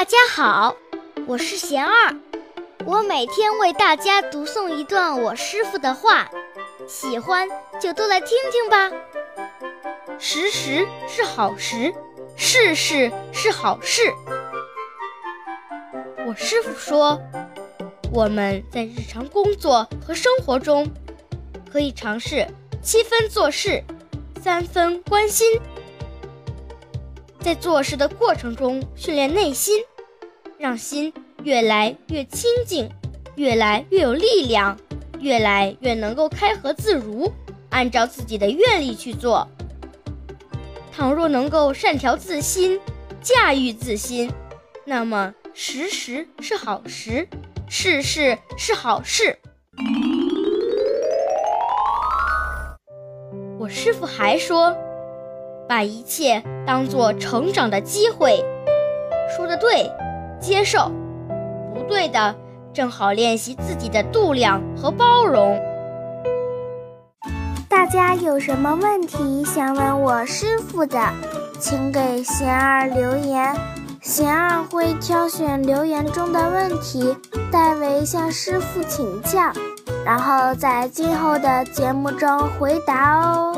大家好，我是贤二，我每天为大家读诵一段我师傅的话，喜欢就都来听听吧。时时是好时，事事是好事。我师傅说，我们在日常工作和生活中，可以尝试七分做事，三分关心。在做事的过程中训练内心，让心越来越清净，越来越有力量，越来越能够开合自如，按照自己的愿力去做。倘若能够善调自心，驾驭自心，那么时时是好时，事事是好事。我师傅还说。把一切当做成长的机会，说的对，接受；不对的，正好练习自己的度量和包容。大家有什么问题想问我师傅的，请给贤儿留言，贤儿会挑选留言中的问题，代为向师傅请教，然后在今后的节目中回答哦。